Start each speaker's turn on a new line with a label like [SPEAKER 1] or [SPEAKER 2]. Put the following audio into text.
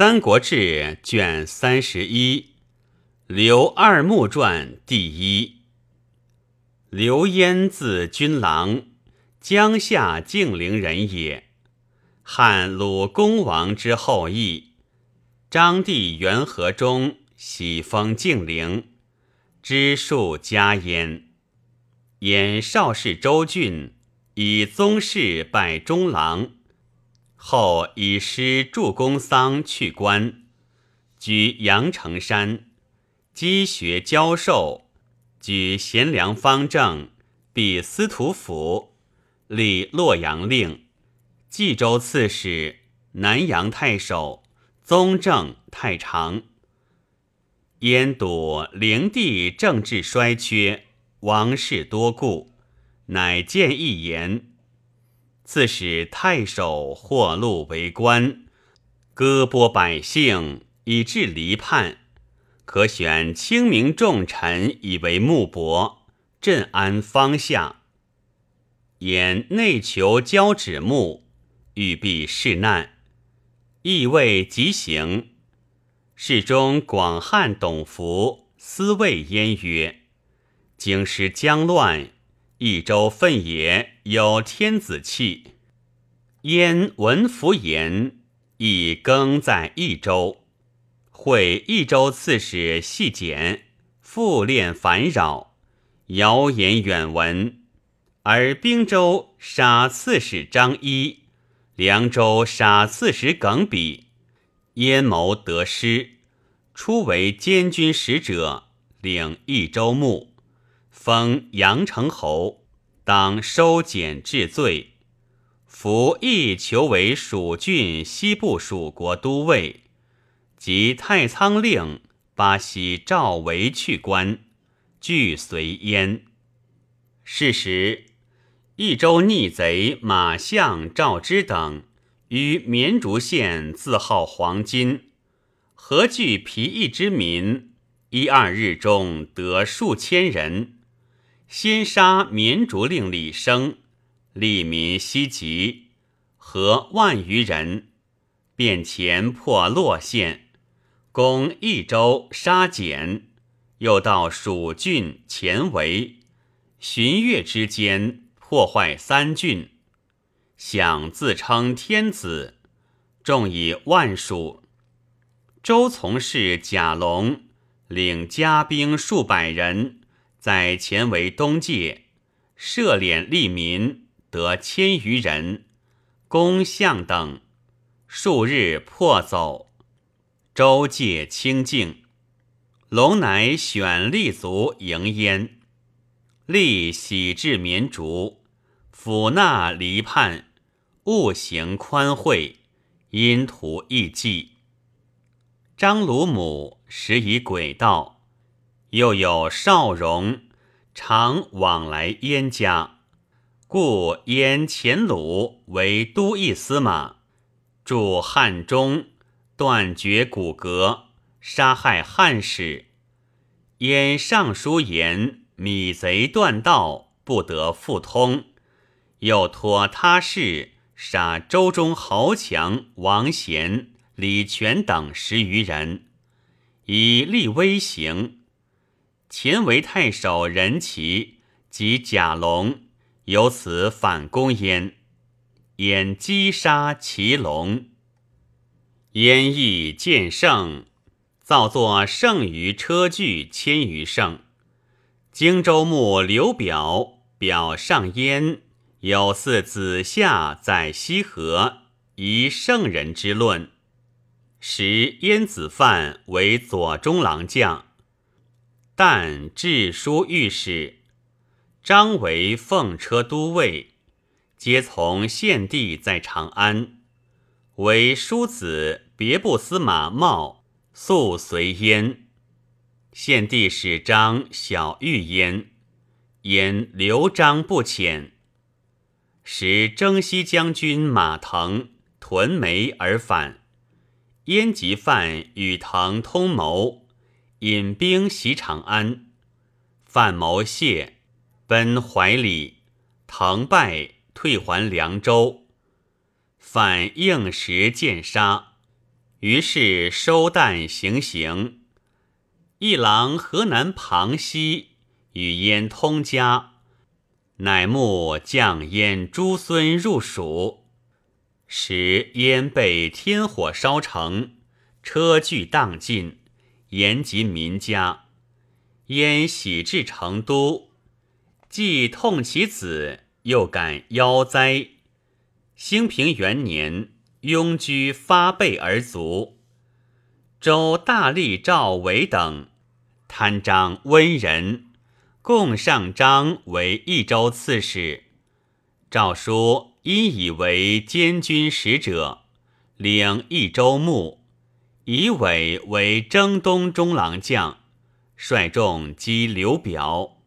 [SPEAKER 1] 三国志》卷三十一，刘二木传第一。刘焉，字君郎，江夏敬陵人也。汉鲁公王之后裔。章帝元和中，喜封敬陵，知数家焉。演少氏周郡，以宗室拜中郎。后以师助公桑去官，居阳城山，积学教授，举贤良方正，避司徒府，立洛阳令、冀州刺史、南阳太守、宗正太常。燕睹灵帝政治衰缺，王室多故，乃建一言。自使太守获禄为官，割剥百姓，以致离叛。可选清明重臣以为幕伯，镇安方向。言内求交指目，欲避世难，意未即行。侍中广汉董福思谓焉曰：“京师将乱。”益州分也有天子气，燕闻福言，亦更在益州。会益州刺史细简，复练烦扰，谣言远闻。而兵州杀刺史张一，凉州杀刺史耿比，燕谋得失，初为监军使者，领益州牧。封阳城侯，当收减治罪。服亦求为蜀郡西部蜀国都尉，及太仓令巴西赵维去官，俱随焉。是时，益州逆贼马相赵之等于绵竹县自号黄金，何惧皮役之民？一二日中得数千人。先杀绵竹令李生，利民西急，合万余人，便前破洛县，攻益州杀简，又到蜀郡前围，旬月之间破坏三郡，想自称天子，众以万数。周从事贾龙领家兵数百人。在前为东界，设敛利民，得千余人，公相等数日破走。周界清净，龙乃选立足迎焉，立喜至绵竹，抚纳离叛，物行宽惠，因图义济。张鲁母时以轨道。又有少荣，常往来燕家，故燕前鲁为都邑司马，驻汉中，断绝骨骼，杀害汉使。燕尚书言米贼断道，不得复通，又托他事杀周中豪强王贤、李全等十余人，以立威行。前为太守任齐及贾龙，由此反攻燕，燕击杀齐龙，燕亦见胜，造作剩余车具千余乘。荆州牧刘表表上燕，有似子夏在西河，以圣人之论。时燕子范为左中郎将。但致书御史，张为奉车都尉，皆从献帝在长安。为叔子别部司马茂素随焉。献帝使张小玉焉，言刘璋不遣。时征西将军马腾屯眉而返，燕及范与腾通谋。引兵袭长安，范谋谢，奔怀里，腾败，退还凉州。反应时见杀，于是收弹行刑。一郎河南庞熙与燕通家，乃募将燕诸孙入蜀，时燕被天火烧城，车具荡尽，延及民家。燕喜至成都，既痛其子，又感夭灾。兴平元年，庸居发背而卒。周大力赵伟等贪章温人，共上章为益州刺史。诏书因以为监军使者，领益州牧，以伟为征东中郎将。率众击刘表，